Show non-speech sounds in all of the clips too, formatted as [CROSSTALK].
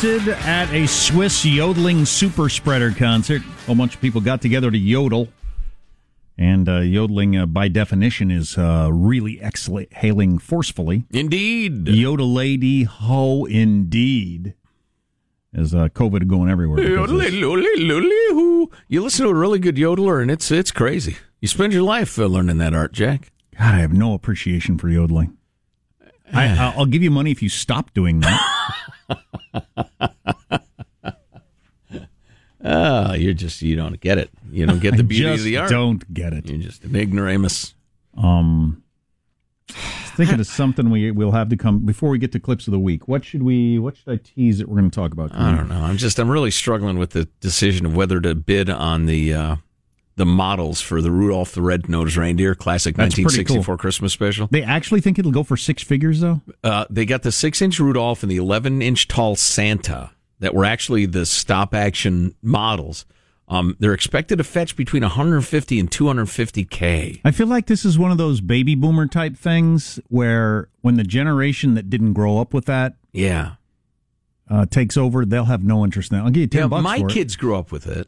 pointed at a Swiss yodeling super spreader concert. A bunch of people got together to yodel. And uh, yodeling, uh, by definition, is uh, really exhaling forcefully. Indeed. Yodel lady, ho, indeed. As uh, COVID going everywhere. You listen to a really good yodeler, and it's it's crazy. You spend your life uh, learning that art, Jack. God, I have no appreciation for yodeling. I, [SIGHS] I'll give you money if you stop doing that. [LAUGHS] Ah, you're just you don't get it. You don't get the beauty of the art. don't get it. You're just an ignoramus. Um, thinking of something we we'll have to come before we get to clips of the week. What should we? What should I tease that we're going to talk about? I don't know. I'm just I'm really struggling with the decision of whether to bid on the uh, the models for the Rudolph the Red-Nosed Reindeer Classic That's 1964 cool. Christmas special. They actually think it'll go for six figures, though. Uh, they got the six inch Rudolph and the 11 inch tall Santa that were actually the stop action models. Um, they're expected to fetch between 150 and 250k. I feel like this is one of those baby boomer type things where when the generation that didn't grow up with that Yeah, uh, takes over, they'll have no interest in it. I'll give you ten yeah. bucks My kids grew up with it,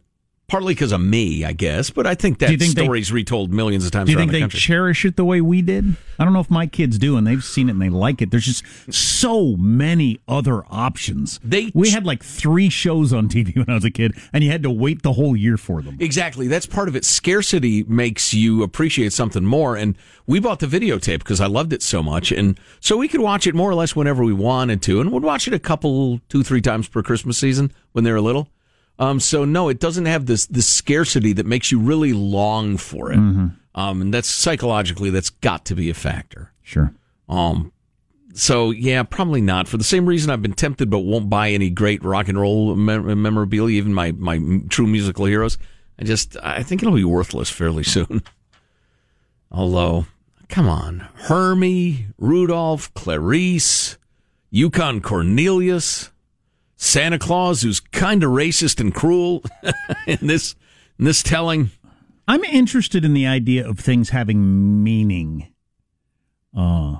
partly because of me, I guess. But I think that you think they- story's retold millions of times Do you think the they country. cherish it the way we did? I don't know if my kids do, and they've seen it and they like it. There's just so many other options. They we had like three shows on TV when I was a kid, and you had to wait the whole year for them. Exactly. That's part of it. Scarcity makes you appreciate something more. And we bought the videotape because I loved it so much. And so we could watch it more or less whenever we wanted to. And would watch it a couple, two, three times per Christmas season when they were little. Um, so no, it doesn't have this, this scarcity that makes you really long for it. Um, and that's psychologically, that's got to be a factor. Sure. Um, so yeah, probably not. For the same reason, I've been tempted, but won't buy any great rock and roll mem- memorabilia, even my my true musical heroes. I just I think it'll be worthless fairly [LAUGHS] soon. Although, come on, Hermie, Rudolph, Clarice, Yukon Cornelius, Santa Claus, who's kind of racist and cruel [LAUGHS] in this in this telling. I'm interested in the idea of things having meaning, uh,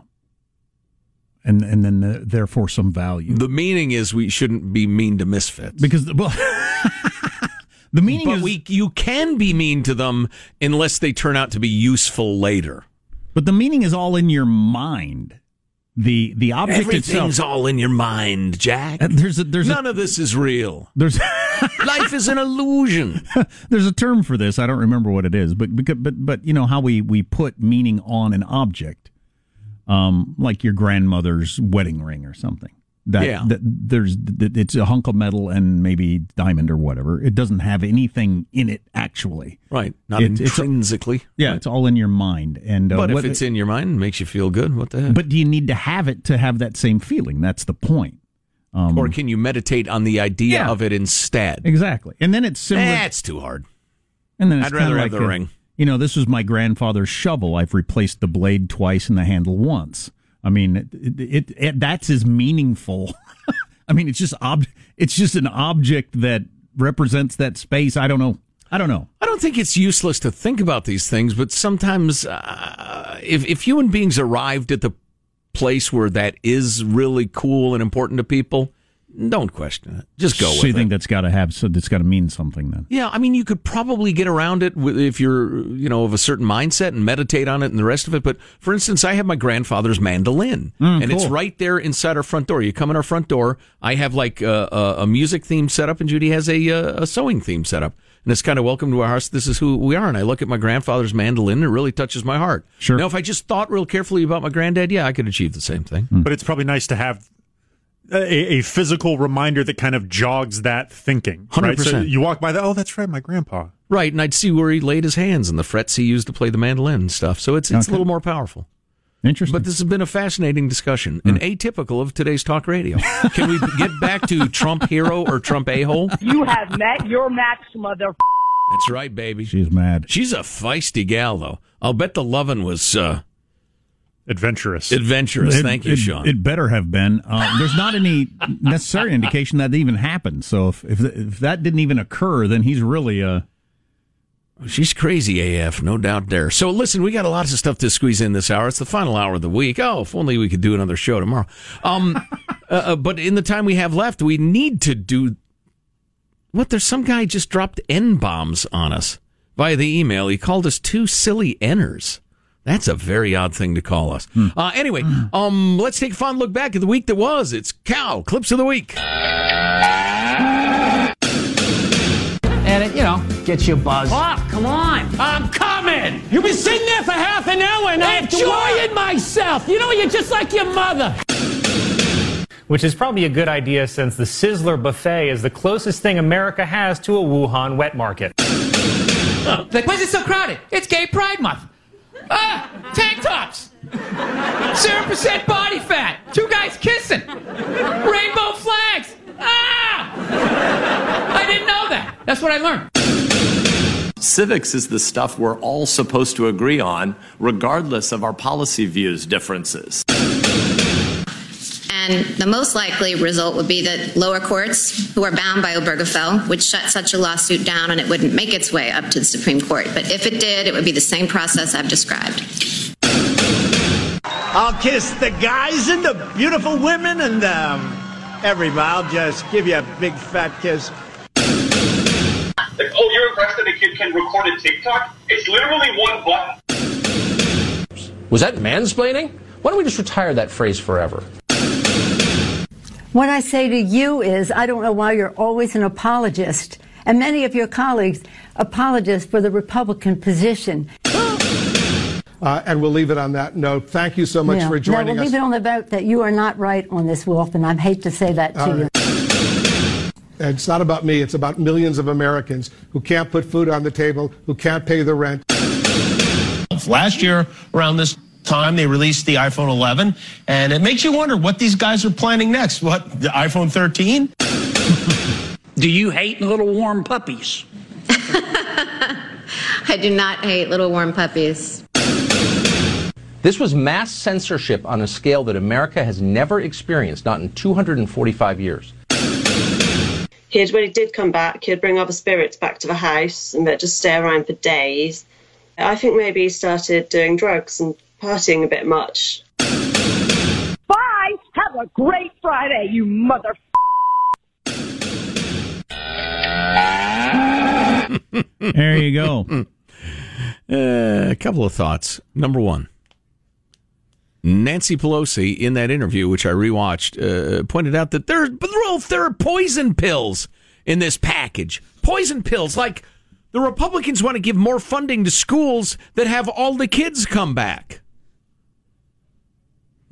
and and then uh, therefore some value. The meaning is we shouldn't be mean to misfits. Because the, well, [LAUGHS] the meaning but is, we you can be mean to them unless they turn out to be useful later. but the meaning is all in your mind. The the object Everything's itself. all in your mind, Jack. Uh, There's a, there's None a, of this is real. there's [LAUGHS] Life is an illusion. [LAUGHS] there's a term for this. I don't remember what it is, but because, but but you know how we we put meaning on an object, um, like your grandmother's wedding ring or something. That, Yeah. that there's that it's a hunk of metal and maybe diamond or whatever. It doesn't have anything in it actually. Right. Not It- it's- intrinsically. Yeah, it's all in your mind. And uh, but if what- it's in your mind and makes you feel good, what the heck? but do you need to have it to have that same feeling? That's the point. Um, or can you meditate on the idea Yeah. of it instead? exactly. And then it's similar. That's too hard. And then it's I'd rather kinda have like the a- ring. You know, this was my grandfather's shovel. I've replaced the blade twice and the handle once. I mean, it, it, it, that's as meaningful. [LAUGHS] I mean, it's just ob- It's just an object that represents that space. I don't know. I don't know. I don't think it's useless to think about these things, but sometimes uh, if, if human beings arrived at the place where that is really cool and important to people, don't question it. Just go so with you it. think that's got to have? So that's got to mean something then. Yeah, I mean, you could probably get around it if you're, you know, of a certain mindset and meditate on it and the rest of it. But for instance, I have my grandfather's mandolin, Mm, and it's right there inside our front door. You come in our front door. I have like a, a, a music theme set up, and Judy has a, uh, a sewing theme set up. And it's kind of welcome to our house. This is who we are. And I look at my grandfather's mandolin, and it really touches my heart. Sure. Now, if I just thought real carefully about my granddad, yeah, I could achieve the same thing. But it's probably nice to have a, a physical reminder that kind of jogs that thinking. Right? So 100%. you walk by that, oh, that's right, my grandpa. Right, and I'd see where he laid his hands and the frets he used to play the mandolin and stuff. So it's it's a little more powerful. Interesting. But this has been a fascinating discussion and atypical of today's talk radio. Can we [LAUGHS] get back to Trump hero or Trump a hole? You have met your max, mother. That's right, baby. She's mad. She's a feisty gal, though. I'll bet the lovin' was uh, Adventurous. adventurous. It- Thank you, it, Sean. It better have been. Uh, [LAUGHS] there's not any necessary indication that even happened. So if if, if that didn't even occur, then he's really uh She's crazy AF, no doubt there. So listen, we got a lot of stuff to squeeze in this hour. It's the final hour of the week. Oh, if only we could do another show tomorrow. Um, [LAUGHS] uh, uh, but in the time we have left, we need to do what? There's some guy just dropped N bombs on us via the email. He called us two silly Ners. That's a very odd thing to call us. Uh, anyway, um, let's take a fun look back at the week that was. It's Cow Clips of the Week. and it, you know, gets you buzzed. Oh, come on. I'm coming. You've been sitting there for half an hour and I'm enjoying myself. You know, you're just like your mother. Which is probably a good idea since the Sizzler buffet is the closest thing America has to a Wuhan wet market. Like, why is it so crowded? It's Gay Pride Month. Ah, tank tops. Zero percent body fat. Two guys kissing. Rainbow flags. Ah! I didn't know that. That's what I learned. Civics is the stuff we're all supposed to agree on, regardless of our policy views differences. And the most likely result would be that lower courts, who are bound by Obergefell, would shut such a lawsuit down and it wouldn't make its way up to the Supreme Court. But if it did, it would be the same process I've described. I'll kiss the guys and the beautiful women and um, everybody. I'll just give you a big fat kiss. Like, oh, you're impressed that a kid can record a TikTok? It's literally one button. Was that mansplaining? Why don't we just retire that phrase forever? What I say to you is, I don't know why you're always an apologist, and many of your colleagues apologists for the Republican position. Uh, and we'll leave it on that note. Thank you so much Yeah. for joining no, we'll us. leave it on the vote that you are not right on this, Wolf, and I hate to say that to All you. And it's not about me, it's about millions of Americans who can't put food on the table, who can't pay the rent. Last year, around this time, they released the iPhone 11, and it makes you wonder what these guys are planning next. What, the iPhone 13? [LAUGHS] Do you hate little warm puppies? [LAUGHS] I do not hate little warm puppies. This was mass censorship on a scale that America has never experienced, not in 245 years. He'd, when he did come back, he'd bring other spirits back to the house and they'd just stay around for days. I think maybe he started doing drugs and partying a bit much. Bye. Have a great Friday, you mother. There you go. [LAUGHS] Uh, a couple of thoughts. Number one, Nancy Pelosi in that interview, which I rewatched, uh, pointed out that there, but Wolf, there are poison pills in this package. Poison pills, like the Republicans want to give more funding to schools that have all the kids come back.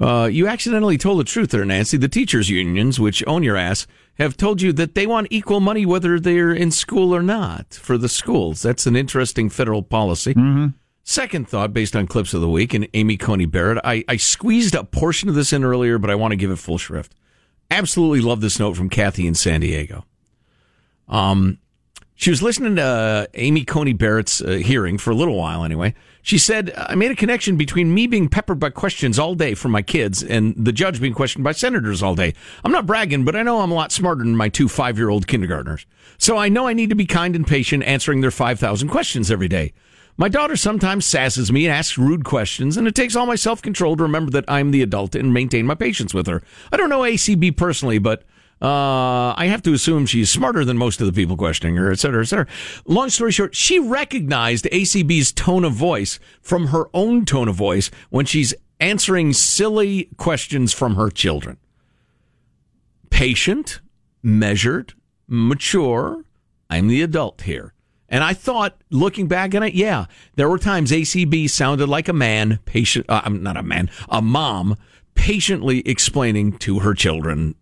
Uh, you accidentally told the truth there, Nancy. The teachers' unions, which own your ass, have told you that they want equal money whether they're in school or not for the schools. That's an interesting federal policy. Second thought, based on clips of the week, and Amy Coney Barrett. I, I squeezed a portion of this in earlier, but I want to give it full shrift. Absolutely love this note from Kathy in San Diego. Um, she was listening to uh, Amy Coney Barrett's uh, hearing for a little while anyway. She said, I made a connection between me being peppered by questions all day from my kids and the judge being questioned by senators all day. I'm not bragging, but I know I'm a lot smarter than my two five year old kindergartners. So I know I need to be kind and patient answering their 5,000 questions every day. My daughter sometimes sasses me and asks rude questions, and it takes all my self control to remember that I'm the adult and maintain my patience with her. I don't know ACB personally, but uh, I have to assume she's smarter than most of the people questioning her, et cetera, et cetera. Long story short, she recognized ACB's tone of voice from her own tone of voice when she's answering silly questions from her children. Patient, measured, mature. I'm the adult here. And I thought, looking back on it, yeah, there were times ACB sounded like a man, patient, uh, I'm not a man, a mom, patiently explaining to her children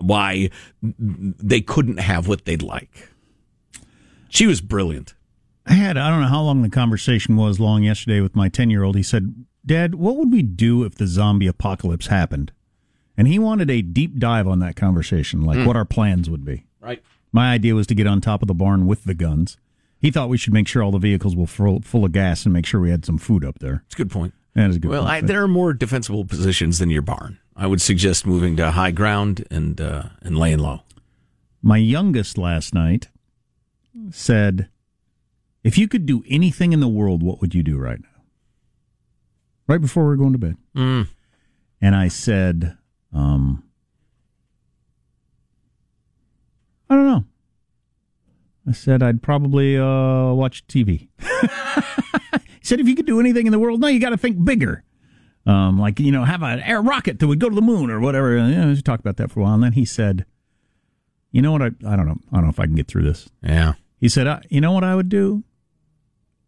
why they couldn't have what they'd like. She was brilliant. I had, I don't know how long the conversation was long yesterday with my 10 year old. He said, Dad, what would we do if the zombie apocalypse happened? And he wanted a deep dive on that conversation, like Mm. what our plans would be. Right. My idea was to get on top of the barn with the guns. He thought we should make sure all the vehicles were full, full of gas and make sure we had some food up there. It's a good point. That is a good well, point. I, there are more defensible positions than your barn. I would suggest moving to high ground and uh, and laying low. My youngest last night said, If you could do anything in the world, what would you do right now? Right before we are going to bed. Mm. And I said, um, I don't know. I said I'd probably uh, watch TV. [LAUGHS] he said, if you could do anything in the world, no, you got to think bigger. Um, like, you know, have an air rocket that would go to the moon or whatever. And, you know, we talked about that for a while. And then he said, you know what? I, I don't know. I don't know if I can get through this. Yeah. He said, you know what I would do?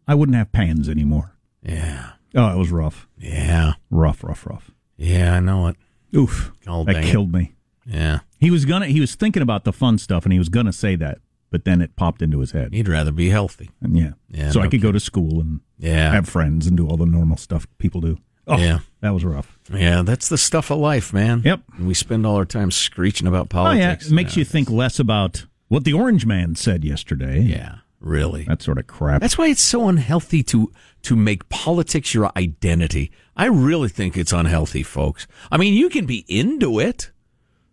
I wouldn't have pans anymore. Yeah. Oh, it was rough. Yeah. Rough, rough, rough. Yeah, I know it. Oof. Oh, that dang it. killed me. Yeah. He was gonna. He was thinking about the fun stuff, and he was gonna say that, but then it popped into his head. He'd rather be healthy. And yeah, Yeah, So I no could go to school and Yeah. have friends and do all the normal stuff people do. Oh, Yeah. that was rough. Yeah, that's the stuff of life, man. Yep. We spend all our time screeching about Oh yeah, politics. it makes you think less about what the orange man said yesterday. Yeah, really. That sort of crap. That's why it's so unhealthy to to make politics your identity. I really think it's unhealthy, folks. I mean, you can be into it.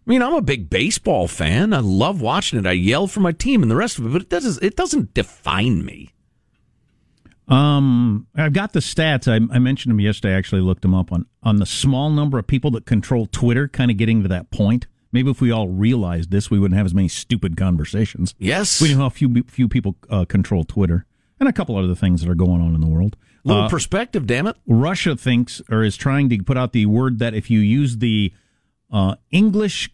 I mean, I'm a big baseball fan. I love watching it. I yell for my team and the rest of it, but it doesn't it doesn't define me. Um, I've got the stats. I, I mentioned them yesterday. I actually looked them up on on the small number of people that control Twitter. Kind of getting to that point. Maybe if we all realized this, we wouldn't have as many stupid conversations. Yes. we know how few few people uh, control Twitter, and a couple other things that are going on in the world. Little Uh, perspective, damn it. Russia thinks or is trying to put out the word that if you use the uh, English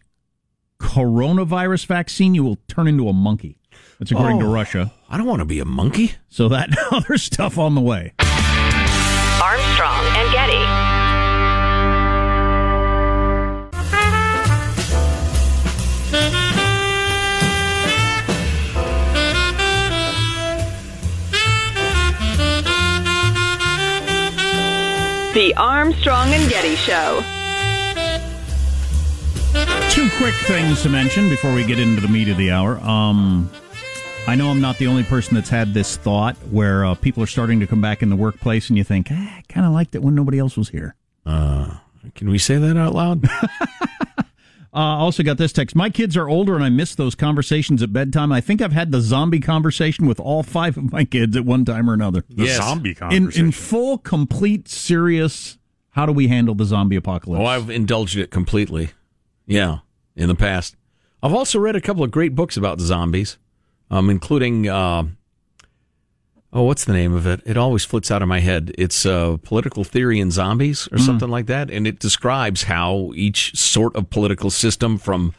coronavirus vaccine, you will turn into a monkey. That's according to Oh, Russia. I don't want to be a monkey. So that [LAUGHS] other stuff on the way. Armstrong and Getty. The Armstrong and Getty Show. Two quick things to mention before we get into the meat of the hour. Um, I know I'm not the only person that's had this thought where uh, people are starting to come back in the workplace, and you think, ah, I kind of liked it when nobody else was here. Uh, can we say that out loud? [LAUGHS] Uh, also got this text. My kids are older and I miss those conversations at bedtime. I think I've had the zombie conversation with all five of my kids at one time or another. The Yes. zombie In, conversation. in full, complete, serious, how do we handle the zombie apocalypse? Oh, I've indulged it completely. Yeah, in the past. I've also read a couple of great books about zombies, um, including uh, oh, what's the name of it? It always flits out of my head. It's uh, political theory in zombies or something like that, and it describes how each sort of political system, from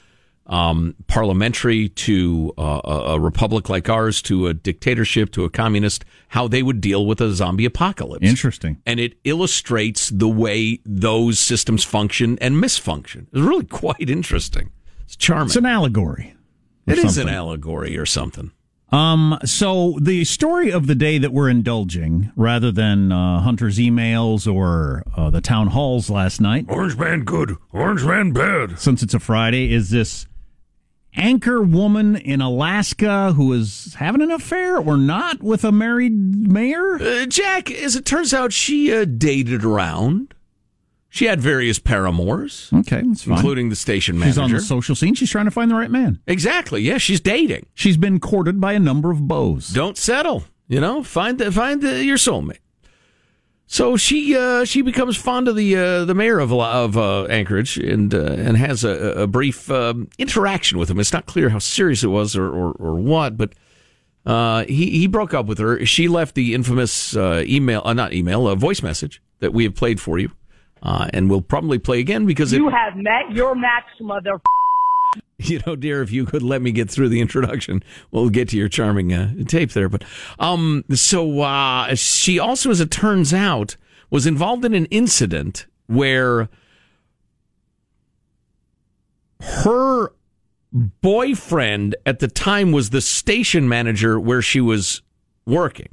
um, parliamentary to uh, a, a republic like ours to a dictatorship to a communist, how they would deal with a zombie apocalypse Interesting. and it illustrates the way those systems function and misfunction. It's really quite interesting. It's charming. It's an allegory. Or It is an allegory or something. Um, so the story of the day that we're indulging, rather than uh, Hunter's emails or uh, the town halls last night, Orange man good, orange man bad. since it's a Friday, is this anchor woman in Alaska who is having an affair or not with a married mayor? Uh, Jack, as it turns out, she uh, dated around. She had various paramours, Okay, that's fine. including the station manager. She's on the social scene. She's trying to find the right man. exactly. Yeah, she's dating. She's been courted by a number of beaux. Don't settle. You know, find the, find the, your soulmate. So she uh, she becomes fond of the uh, the mayor of of uh, Anchorage and uh, and has a, a brief um, interaction with him. It's not clear how serious it was or or, or what, but uh, he he broke up with her. She left the infamous uh, email, uh, not email, a voice message that we have played for you, uh, and we'll probably play again because it, You have met your max, mother. [LAUGHS] you know, dear, if you could let me get through the introduction, we'll get to your charming uh, tape there. But um, so uh, she also, as it turns out, was involved in an incident where her boyfriend at the time was the station manager where she was working.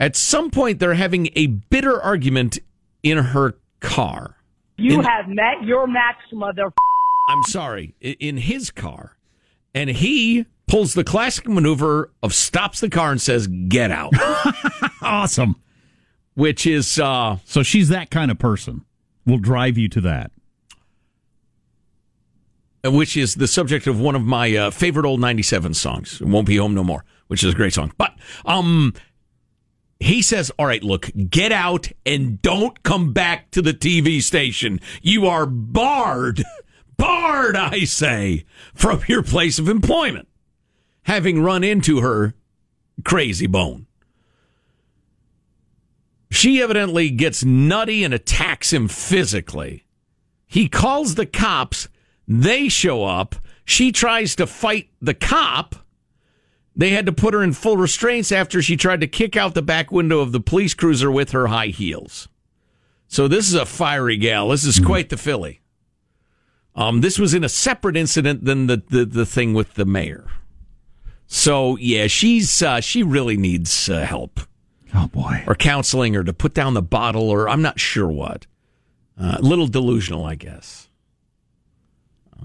At some point, they're having a bitter argument in her car. You In- have met your max, mother. I'm sorry, in his car. And he pulls the classic maneuver of stops the car and says, get out. [LAUGHS] Awesome. Which is, uh, So she's that kind of person. Will drive you to that. which is the subject of one of my uh, favorite old 97 songs, Won't Be Home No More, which is a great song. But, um, He says, All right, look, get out and don't come back to the TV station. You are barred, barred, I say, from your place of employment. Having run into her crazy bone. She evidently gets nutty and attacks him physically. He calls the cops. They show up. She tries to fight the cop. They had to put her in full restraints after she tried to kick out the back window of the police cruiser with her high heels. So this is a fiery gal. This is quite the filly. Um, this was in a separate incident than the, the, the thing with the mayor. So yeah, she's uh, she really needs uh, help. Oh boy, or counseling, or to put down the bottle, or I'm not sure what. Uh, a little delusional, I guess.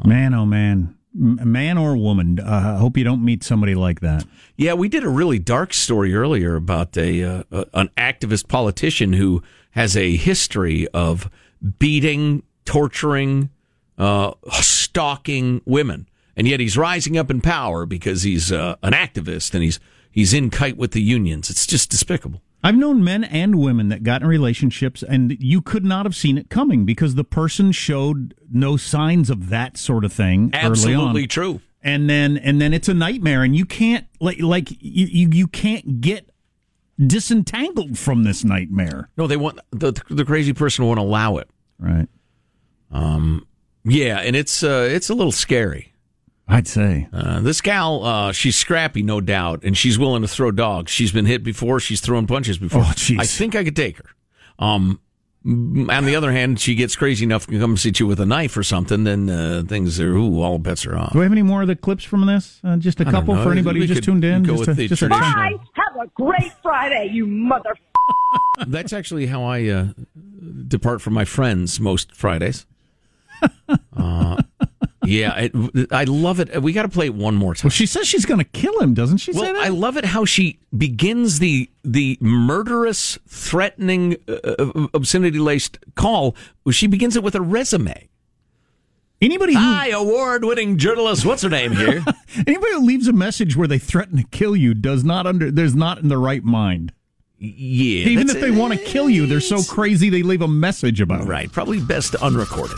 Man, oh man, man or woman. Uh, I hope you don't meet somebody like that. Yeah, we did a really dark story earlier about a, uh, an activist politician who has a history of beating, torturing, uh, stalking women, and yet he's rising up in power because he's uh, an activist and he's he's in kite with the unions. It's just despicable. I've known men and women that got in relationships and you could not have seen it coming because the person showed no signs of that sort of thing early Absolutely true. And then and then it's a nightmare and you can't like like you you, you can't get disentangled from this nightmare. No, they want the the crazy person won't allow it. Right. Um. Yeah, and it's uh, it's a little scary. I'd say uh, this gal, uh, she's scrappy, no doubt, and she's willing to throw dogs. She's been hit before. She's thrown punches before. Oh. I think I could take her. Um. On the other hand, she gets crazy enough to come sit you with a knife or something, then uh, things are ooh, all bets are off. Do we have any more of the clips from this? Uh, just a I don't couple for anybody We who just tuned in. go just with a, the just a traditional. Bye. Have a great Friday, you mother. [LAUGHS] That's actually how I uh, depart from my friends most Fridays. [LAUGHS] Uh, yeah, it, I love it. We got to play it one more time. Well, she says she's going to kill him, doesn't she? Well, say that? I love it how she begins the the murderous, threatening, uh, obscenity laced call. She begins it with a resume. Anybody who Hi, award winning journalist. What's her name here? [LAUGHS] anybody who leaves a message where they threaten to kill you does not under. There's not in the right mind. yeah, Even if they want to kill you, they're so crazy they leave a message about it. Right, probably best unrecorded.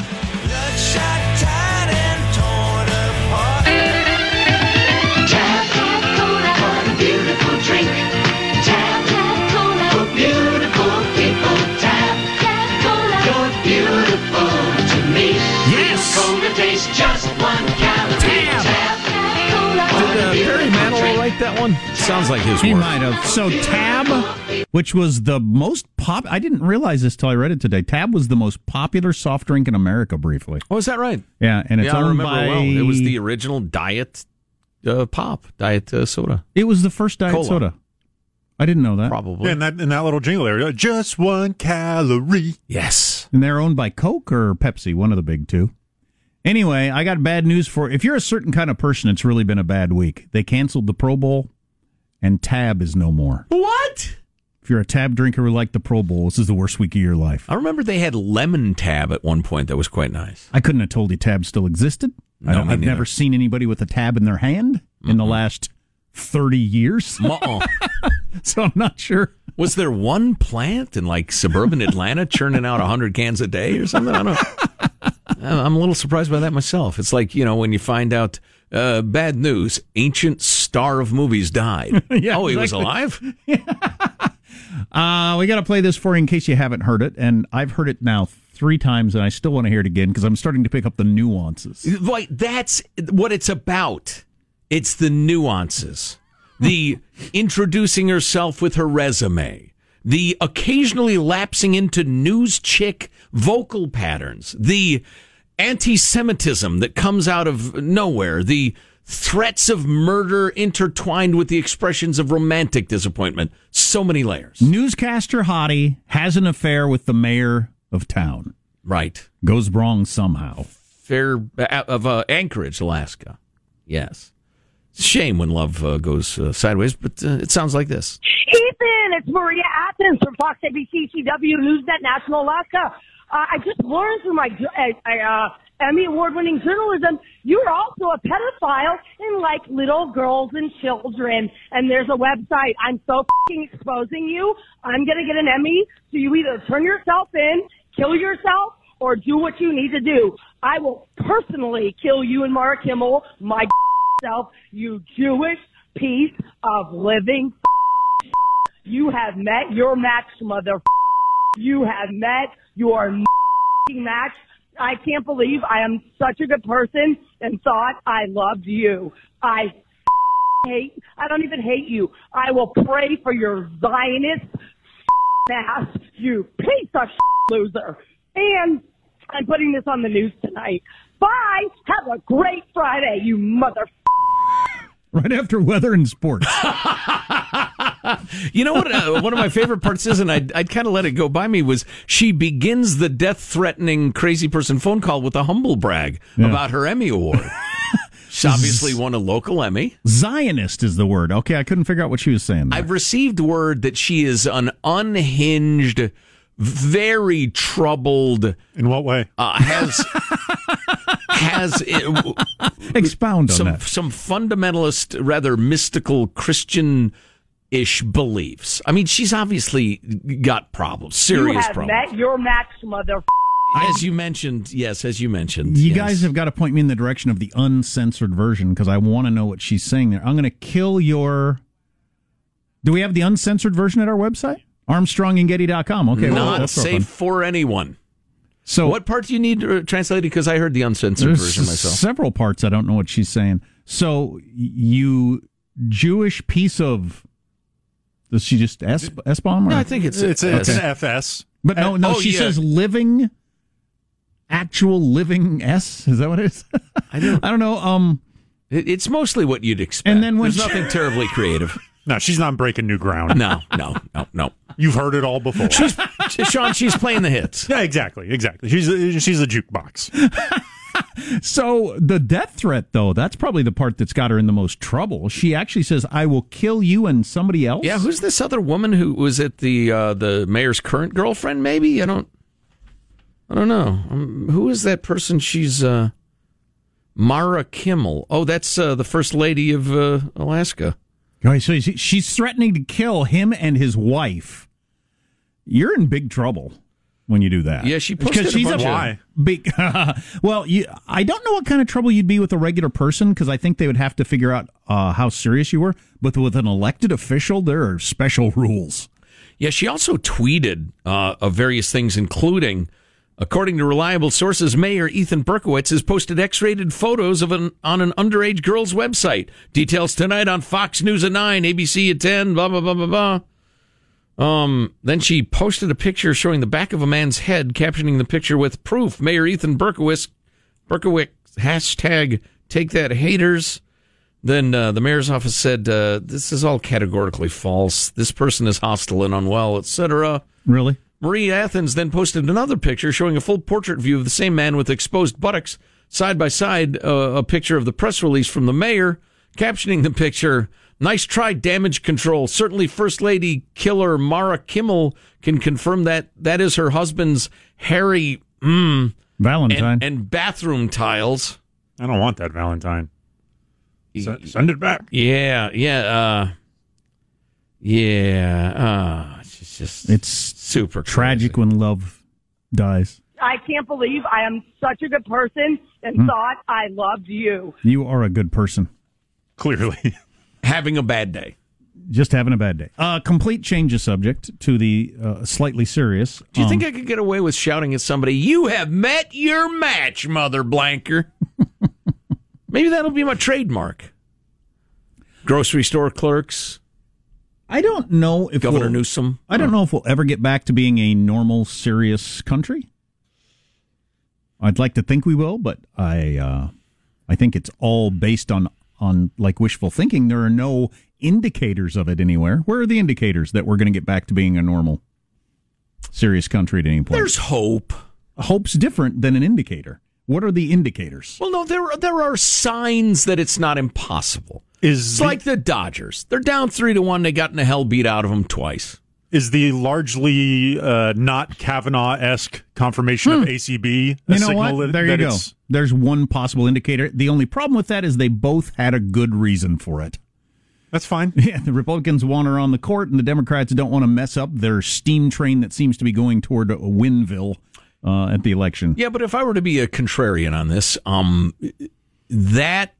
Sounds like his He work. might have. So Tab, which was the most pop, I didn't realize this till I read it today. Tab was the most popular soft drink in America briefly. Oh, is that right? Yeah, and it's yeah, I owned remember by. well. It was the original diet uh, pop, diet uh, soda. It was the first diet Cola. soda. I didn't know that. Probably. Yeah, in that in that little jingle area, just one calorie. Yes. And they're owned by Coke or Pepsi, one of the big two. Anyway, I got bad news for if you're a certain kind of person, it's really been a bad week. They canceled the Pro Bowl, and Tab is no more. What? If you're a Tab drinker who liked the Pro Bowl, this is the worst week of your life. I remember they had lemon tab at one point that was quite nice. I couldn't have told you Tab still existed. I No, don't, me I've never seen anybody with a tab in their hand in the last 30 years. [LAUGHS] So I'm not sure. Was there one plant in like suburban Atlanta churning out 100 cans a day or something? I don't [LAUGHS] I'm a little surprised by that myself. It's like, you know, when you find out uh, bad news, ancient star of movies died. [LAUGHS] Yeah, oh, he was alive? [LAUGHS] Uh, we got to play this for you in case you haven't heard it. And I've heard it now three times, and I still want to hear it again because I'm starting to pick up the nuances. Right, that's what it's about. It's the nuances. The [LAUGHS] introducing herself with her resume. The occasionally lapsing into news chick vocal patterns. The anti Semitism that comes out of nowhere. The threats of murder intertwined with the expressions of romantic disappointment. So many layers. Newscaster Hottie has an affair with the mayor of town. Right. Goes wrong somehow. Fair uh, of uh, Anchorage, Alaska. Yes. Shame when love uh, goes uh, sideways, but uh, it sounds like this. Ethan, it's Maria Athens from Fox ABC, CW, Newsnet, National Alaska. Uh, I just learned through my uh, uh, Emmy award-winning journalism, you're also a pedophile in like little girls and children. And there's a website. I'm so fing exposing you. I'm gonna get an Emmy. So you either turn yourself in, kill yourself, or do what you need to do. I will personally kill you and Mara Kimmel, my [LAUGHS] self, you Jewish piece of living. [LAUGHS] You have met your match, mother. [LAUGHS] You have met your match. I can't believe I am such a good person and thought I loved you. I [LAUGHS] hate, I don't even hate you. I will pray for your Zionist [LAUGHS] ass, you piece of [LAUGHS] loser. And I'm putting this on the news tonight. Bye. Have a great Friday, you mother. Right after weather and sports. [LAUGHS] You know what? Uh, one of my favorite parts is, and I'd, I'd kind of let it go by me, was she begins the death threatening crazy person phone call with a humble brag Yeah. about her Emmy Award. [LAUGHS] She obviously won a local Emmy. Zionist is the word. Okay, I couldn't figure out what she was saying. there. I've received word that she is an unhinged, very troubled. In what way? Uh, has [LAUGHS] has expound on some that. some fundamentalist, rather mystical Christian. Ish beliefs. I mean, she's obviously got problems, serious You serious have problems. met your match, mother. As you mentioned, yes, as you mentioned, You yes. guys have got to point me in the direction of the uncensored version because I want to know what she's saying there. I'm going to kill your. Do we have the uncensored version at our website? ArmstrongandGetty.com. Okay, not that's real safe fun. for anyone. So, what part do you need translated? Because I heard the uncensored There's version myself. several parts. I don't know what she's saying. So, you Jewish piece of. Does she just S S bomb? No, I think it's It's, a, it's Okay. an FS. But no, no, Oh, she yeah. says living, actual living S. Is that what it is? [LAUGHS] I don't. I don't know. Um, It- It's mostly what you'd expect. And then when there's she- nothing terribly creative. [LAUGHS] No, she's not breaking new ground. No, no, no, no. You've heard it all before. She's Sean. She's playing the hits. yeah, exactly, exactly. She's a, she's a jukebox. [LAUGHS] [LAUGHS] So the death threat, though, that's probably the part that's got her in the most trouble. She actually says, "I will kill you and somebody else." Yeah, who's this other woman who was it the uh, the mayor's current girlfriend? Maybe I don't. I don't know. Um, who is that person? She's uh, Mara Kimmel. Oh, that's uh, the first lady of uh, Alaska. So she's threatening to kill him and his wife. You're in big trouble when you do that. Yeah, she posted because a she's of- Why? Big. [LAUGHS] well, you, I don't know what kind of trouble you'd be with a regular person because I think they would have to figure out uh, how serious you were. But with an elected official, there are special rules. Yeah, she also tweeted uh, of various things, including, according to reliable sources, Mayor Ethan Berkowitz has posted X-rated photos of an on an underage girl's website. Details tonight on Fox News at nine, ABC at ten. Blah blah blah blah blah. Um, then she posted a picture showing the back of a man's head, captioning the picture with proof. Mayor Ethan Berkowitz, Berkowitz hashtag take that haters. Then uh, the mayor's office said uh, this is all categorically false. This person is hostile and unwell, etc. Really? Maria Athens then posted another picture showing a full portrait view of the same man with exposed buttocks, side by side, uh, a picture of the press release from the mayor, captioning the picture. Nice try, damage control. Certainly, First Lady killer Mara Kimmel can confirm that that is her husband's hairy mm, Valentine. and, and bathroom tiles. I don't want that Valentine. S- send it back. Yeah, yeah, uh, yeah. Uh, it's just It's super tragic when love dies. I can't believe I am such a good person and Hmm. thought I loved you. You are a good person. Clearly. [LAUGHS] having a bad day. Just having a bad day. Uh, complete change of subject to the uh, slightly serious. Do you Um, think I could get away with shouting at somebody, "You have met your match, mother blanker"? [LAUGHS] Maybe that'll be my trademark. Grocery store clerks, I don't know if Governor we'll- Newsom. I don't know if we'll ever get back to being a normal, serious country. I'd like to think we will, but I, uh, I think it's all based on on like wishful thinking. There are no indicators of it anywhere. Where are the indicators that we're going to get back to being a normal, serious country at any point? There's hope. Hope's different than an indicator. What are the indicators? Well, no, there there are signs that it's not impossible. Is It's the- like the Dodgers. They're down three to one. They gotten the hell beat out of them twice. Is the largely uh, not Kavanaugh esque confirmation of ACB a You know signal what? that, There you go. There's one possible indicator. The only problem with that is they both had a good reason for it. That's fine. [LAUGHS] Yeah, the Republicans want her on the court, and the Democrats don't want to mess up their steam train that seems to be going toward Winville uh, at the election. Yeah, but if I were to be a contrarian on this, um, that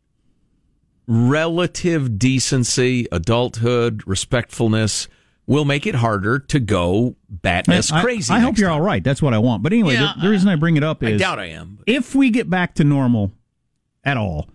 relative decency, adulthood, respectfulness will make it harder to go batness I- crazy. I, hope you're time. all right. That's what I want. But anyway, Yeah, the, the reason I bring it up is I is doubt I am. if we get back to normal at all,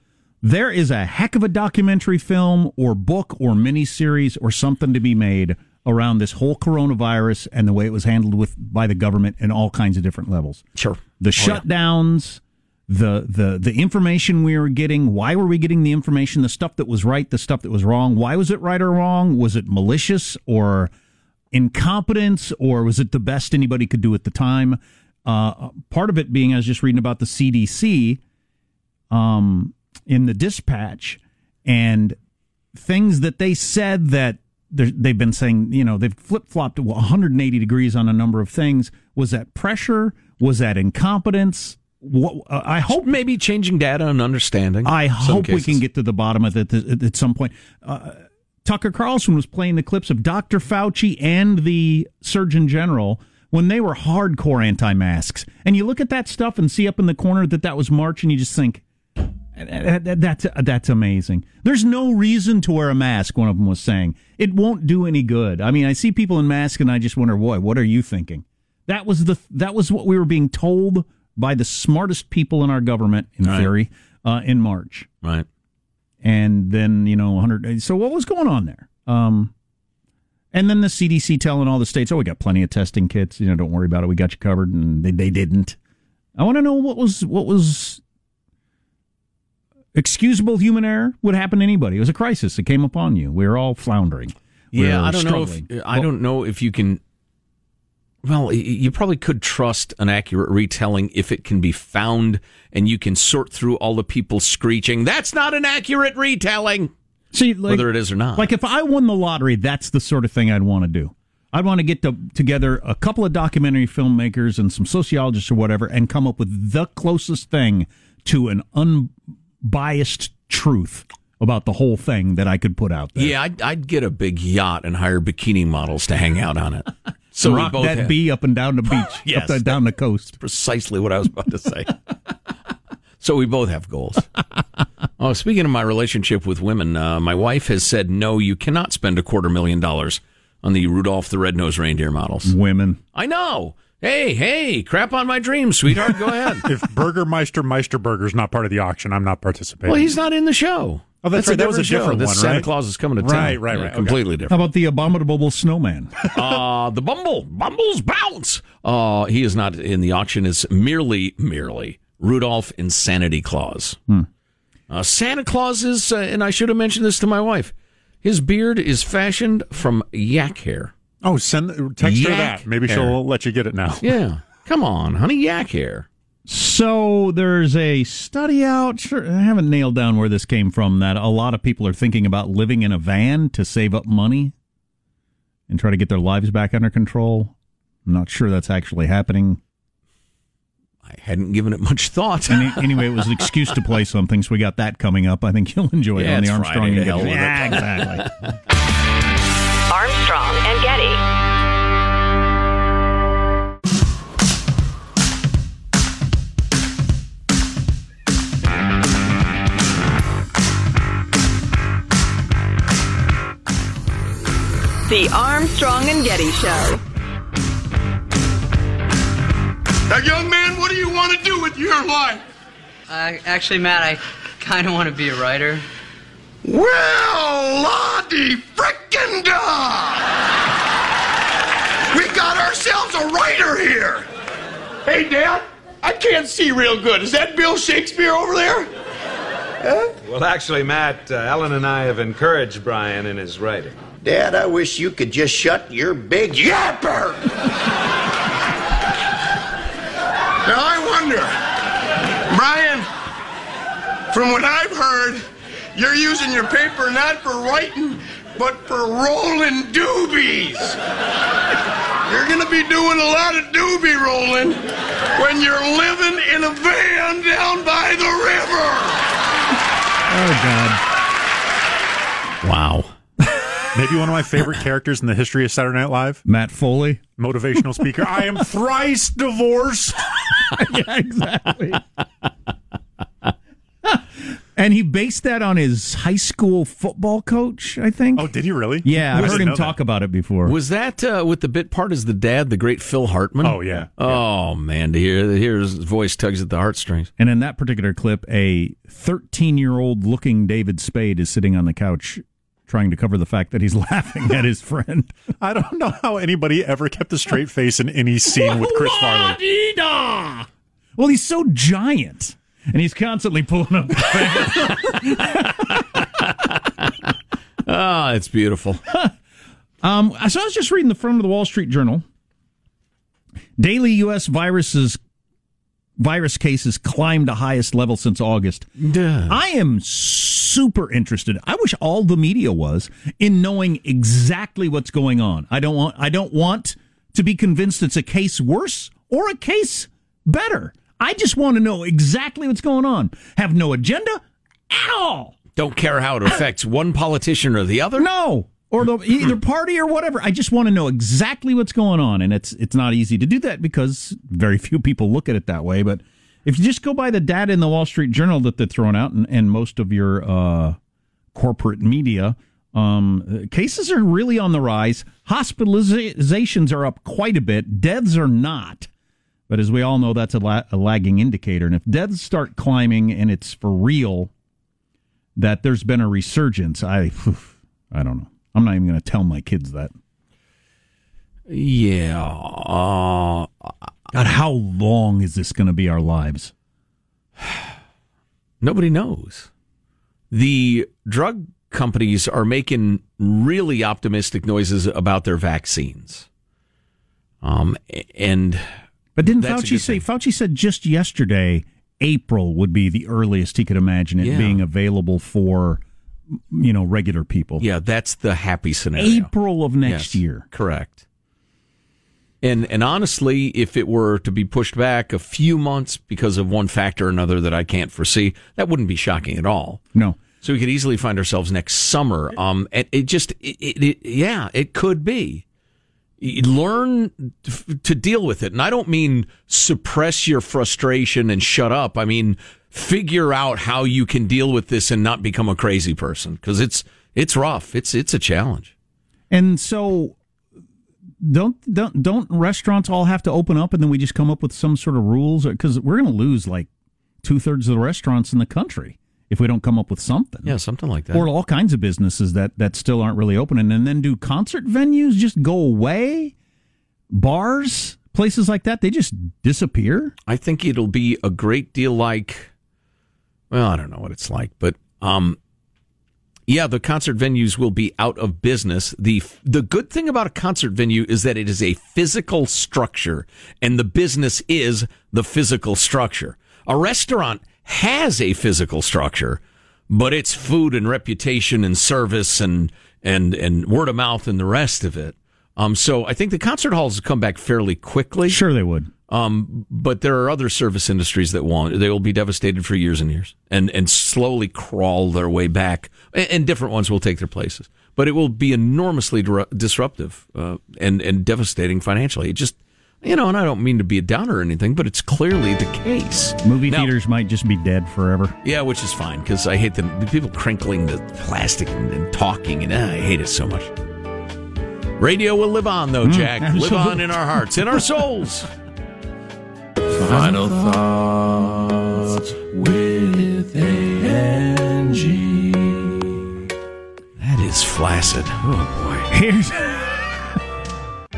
there is a heck of a documentary film or book or miniseries or something to be made around this whole coronavirus and the way it was handled with by the government in all kinds of different levels. Sure. The Oh, yeah. shutdowns, the the the information we were getting, why were we getting the information, the stuff that was right, the stuff that was wrong, why was it right or wrong? Was it malicious or incompetence or was it the best anybody could do at the time? Uh, part of it being I was just reading about the CDC um, in the dispatch and things that they said that they've been saying, you know, they've flip flopped 180 degrees on a number of things. Was that pressure? Was that incompetence? What, uh, I hope maybe changing data and understanding. I hope we can get to the bottom of it at, at some point. Uh, Tucker Carlson was playing the clips of Dr. Fauci and the Surgeon General when they were hardcore anti-masks, and you look at that stuff and see up in the corner that that was March, and you just think. "That- that- That's that's amazing. There's no reason to wear a mask. One of them was saying it won't do any good. I mean, I see people in masks, and I just wonder, boy, what are you thinking? That was the that was what we were being told by the smartest people in our government, in Right. theory, uh, in March. Right. and then you know 100 so what was going on there? Um and then the cdc telling all the states oh we got plenty of testing kits. You know don't worry about it. We got you covered. And they, they didn't. I want to know what was what was excusable human error would happen to anybody. It was a crisis that came upon you. We were all floundering. We Yeah, I don't know if I don't know if you can. Well, you probably could trust an accurate retelling if it can be found and you can sort through all the people screeching, "That's not an accurate retelling." See, like, whether it is or not. Like if I won the lottery, that's the sort of thing I'd want to do. I'd want to get to, together a couple of documentary filmmakers and some sociologists or whatever, and come up with the closest thing to an unbiased truth about the whole thing that I could put out there. Yeah, I'd, I'd get a big yacht and hire bikini models to hang out on it. [LAUGHS] So we rock both that have- bee up and down the beach, [LAUGHS] Yes, up and down the coast. precisely what I was about to say. [LAUGHS] so we both have goals. [LAUGHS] oh, speaking of my relationship with women, uh, my wife has said no. You cannot spend a quarter million dollars on the Rudolph the Red-Nosed Reindeer models. Women. I know. Hey, hey, crap on my dreams, sweetheart. Go ahead. if Burgermeister Meisterburger's not part of the auction, I'm not participating. well, he's not in the show. Oh, that's a right. That was a show. different This one, Santa right? Claus is coming to town. Right, right, Yeah, right. Okay. Completely How about the abominable snowman? [LAUGHS] uh, the Bumble, Bumble's bounce. Uh, he is not in the auction. It's merely, merely Rudolph Insanity Claus. Hmm. Uh, Santa Claus is, uh, and I should have mentioned this to my wife. His beard is fashioned from yak hair. Oh, send text her that. Maybe hair. she'll let you get it now. Yeah, [LAUGHS] come on, honey, yak hair. So there's a study out. Sure, I haven't nailed down where this came from. That a lot of people are thinking about living in a van to save up money and try to get their lives back under control. I'm not sure that's actually happening. I hadn't given it much thought. Any, anyway, it was an excuse to play [LAUGHS] something, so we got that coming up. I think you'll enjoy it on the Armstrong Friday, and Getty. Yeah, exactly. [LAUGHS] The Armstrong and Getty Show. Now, young man, what do you want to do with your life? Uh, actually, Matt, I kind of want to be a writer. Well, Lottie frickin' da! We got ourselves a writer here. Hey, Dad, I can't see real good. Is that Bill Shakespeare over there? Well, actually, Matt, uh, Ellen and I have encouraged Brian in his writing. Dad, I wish you could just shut your big yapper. Now, I wonder, Brian, from what I've heard, You're using your paper not for writing, but for rolling doobies. You're gonna be doing a lot of doobie rolling when you're living in a van down by the river. Oh God. Wow. Maybe one of my favorite [LAUGHS] characters in the history of Saturday Night Live. Matt Foley, motivational speaker. I am [LAUGHS] thrice divorced. [LAUGHS] yeah, exactly. and he based that on his high school football coach, I think. Oh, did he really? Yeah, I've heard him talk about it before. Was that uh, with the bit part as the dad, the great Phil Hartman? Oh, yeah. Oh man, to hear hear his voice tugs at the heartstrings. And in that particular clip, a 13 year old looking David Spade is sitting on the couch trying to cover the fact that he's [LAUGHS] laughing at his friend. I don't know how anybody ever kept a straight face in any scene with Chris Farley. Well, he's so giant. And he's constantly pulling up the pants. [LAUGHS] Ah, it's beautiful. [LAUGHS] Um, so I was just reading the front of the Wall Street Journal. Daily U.S. viruses virus cases climbed to highest level since August. I am super interested. I wish all the media was in knowing exactly what's going on. I don't want. I don't want to be convinced it's a case worse or a case better. I just want to know exactly what's going on. Have no agenda at all. Don't care how it affects one politician or the other. No, or the [CLEARS THROAT] either party or whatever. I just want to know exactly what's going on, and it's it's not easy to do that because very few people look at it that way. But if you just go by the data in the Wall Street Journal that they're throwing out, and, and most of your uh, corporate media, um, cases are really on the rise. Hospitalizations are up quite a bit. Deaths are not. But as we all know, that's a, la- a lagging indicator. And if deaths start climbing and it's for real, that there's been a resurgence, I, [LAUGHS] I don't know. I'm not even going to tell my kids that. Yeah. Uh, God, how long is this going to be our lives? [SIGHS] Nobody knows. The drug companies are making really optimistic noises about their vaccines. Um, and But didn't Fauci say? Fauci said just yesterday, April would be the earliest he could imagine it Yeah. being available for, you know, regular people. yeah, that's the happy scenario. April of next Yes, year. Correct. And and honestly, if it were to be pushed back a few months because of one factor or another that I can't foresee, that wouldn't be shocking at all. No. So we could easily find ourselves next summer. Um, and it just, it, it, it, yeah, it could be. You Learn to deal with it, and I don't mean suppress your frustration and shut up. I mean figure out how you can deal with this and not become a crazy person because it's it's rough. It's it's a challenge. And so, don't don't don't restaurants all have to open up, and then we just come up with some sort of rules? Because we're going to lose like two thirds of the restaurants in the country if we don't come up with something. Yeah, something like that. or all kinds of businesses that that still aren't really opening and then do concert venues just go away bars places like that they just disappear I think it'll be a great deal like, well, I don't know what it's like, but um, yeah, the concert venues will be out of business. the The good thing about a concert venue is that it is a physical structure, and the business is the physical structure. A restaurant has a physical structure, but it's food and reputation and service and and and word of mouth and the rest of it. Um, so I think the concert halls will come back fairly quickly. Sure, they would. Um, but there are other service industries that won't. They will be devastated for years and years, and and slowly crawl their way back. And, and different ones will take their places, but it will be enormously disruptive uh, and and devastating financially. It just, you know, and I don't mean to be a downer or anything, but it's clearly the case. movie Now- theaters might just be dead forever Yeah, which is fine because I hate the, the people crinkling the plastic and, and talking, and uh, I hate it so much. Radio will live on, though, Mm, Jack. live on in our hearts, in our souls. [LAUGHS] Final thoughts with Angie. That is flaccid. Oh boy. here's [LAUGHS]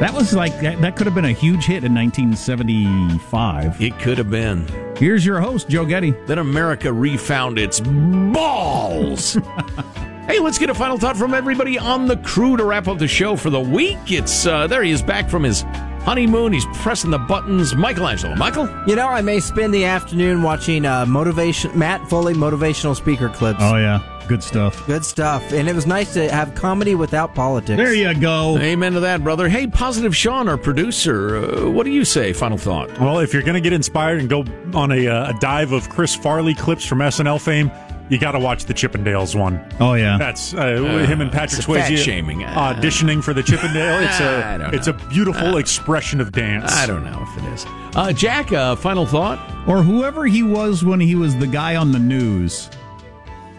that was like that, that could have been a huge hit in 1975 It could have been. here's your host joe getty Then America refound its balls. [LAUGHS] hey, let's get a final thought from everybody on the crew to wrap up the show for the week. It's uh, there he is back from his honeymoon. He's pressing the buttons. Michelangelo. Michael? You know, I may spend the afternoon watching uh, motivation Matt Foley motivational speaker clips. Oh yeah, good stuff. Good stuff. And it was nice to have comedy without politics. There you go. Amen to that, brother. Hey, Positive Sean, our producer, uh, what do you say? Final thought. Well, if you're going to get inspired and go on a, uh, a dive of Chris Farley clips from SNL fame, you got to watch the Chippendales one. Oh yeah, that's uh, him and Patrick it's Swayze fat shaming. auditioning for the Chippendale. It's [LAUGHS] I a don't it's a beautiful expression of dance. I don't know if it is. Uh, Jack, uh, final thought? Or whoever he was when he was the guy on the news.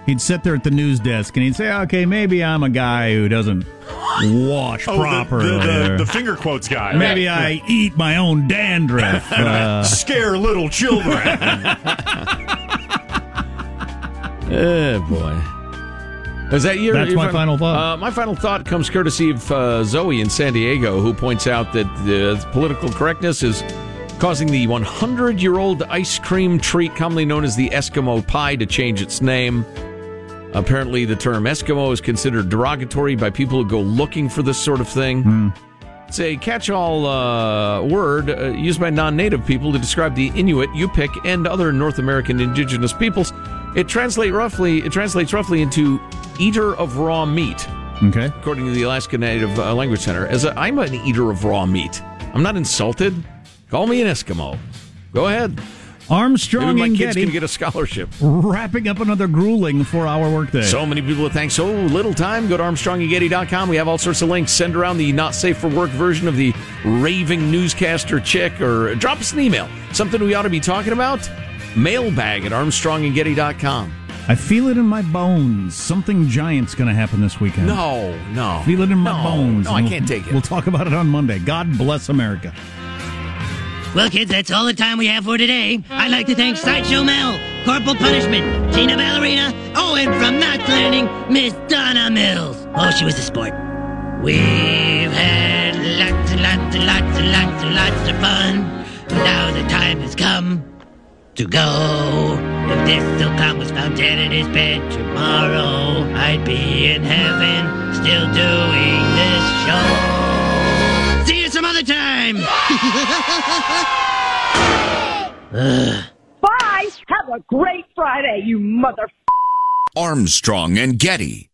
He'd sit there at the news desk and he'd say, "Okay, maybe I'm a guy who doesn't wash [LAUGHS] Oh, the- properly. the, the, or the finger quotes guy. maybe I eat my own dandruff." [LAUGHS] Uh, scare little children. Oh, boy. Is that your? That's your my final thought. Uh, my final thought comes courtesy of uh, Zoe in San Diego, who points out that the political correctness is causing the 100 year old ice cream treat, commonly known as the Eskimo pie, to change its name. Apparently, the term Eskimo is considered derogatory by people who go looking for this sort of thing. It's a catch all uh, word uh, used by non native people to describe the Inuit, Yupik, and other North American indigenous peoples. It, translate roughly, it translates roughly into eater of raw meat, okay. according to the Alaska Native uh, Language Center. As a, I'm an eater of raw meat. I'm not insulted. Call me an Eskimo. Go ahead. Armstrong Maybe my and kids Getty can get a scholarship. wrapping up another grueling four-hour workday. So many people thank so little time. Go to ArmstrongandGetty.com. We have all sorts of links. Send around the not safe for work version of the raving newscaster chick or drop us an email. Something we ought to be talking about? Mailbag at ArmstrongandGetty.com. I feel it in my bones. Something giant's going to happen this weekend. No, no. Feel it in my No, bones. no, I And can't take it. We'll talk about it on Monday. God bless America. Well, kids, that's all the time we have for today. I'd like to thank Sideshow Mel, Corporal Punishment, Tina Ballerina, oh, and from Knots Landing, Miss Donna Mills. Oh, she was a sport. We've had lots and lots and lots and lots and lots of fun. Now the time has come to go. If this silkcom was found dead in his bed tomorrow, I'd be in heaven still doing this show. See you some other time. [LAUGHS] Bye. Have a great Friday, you mother. Armstrong and Getty.